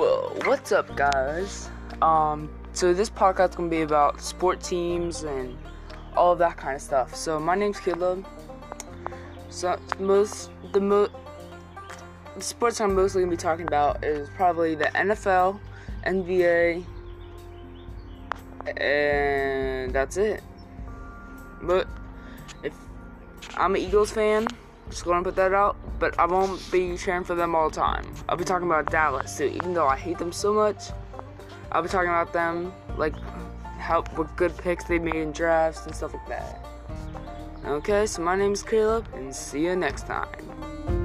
What's up, guys? Um, so this podcast is gonna be about sport teams and all of that kind of stuff. So my name's Caleb. So most the mo the sports I'm mostly gonna be talking about is probably the NFL, NBA, and that's it. But if I'm an Eagles fan, just gonna put that out. But I won't be cheering for them all the time. I'll be talking about Dallas too, even though I hate them so much. I'll be talking about them like how what good picks they made in drafts and stuff like that. Okay, so my name is Caleb, and see you next time.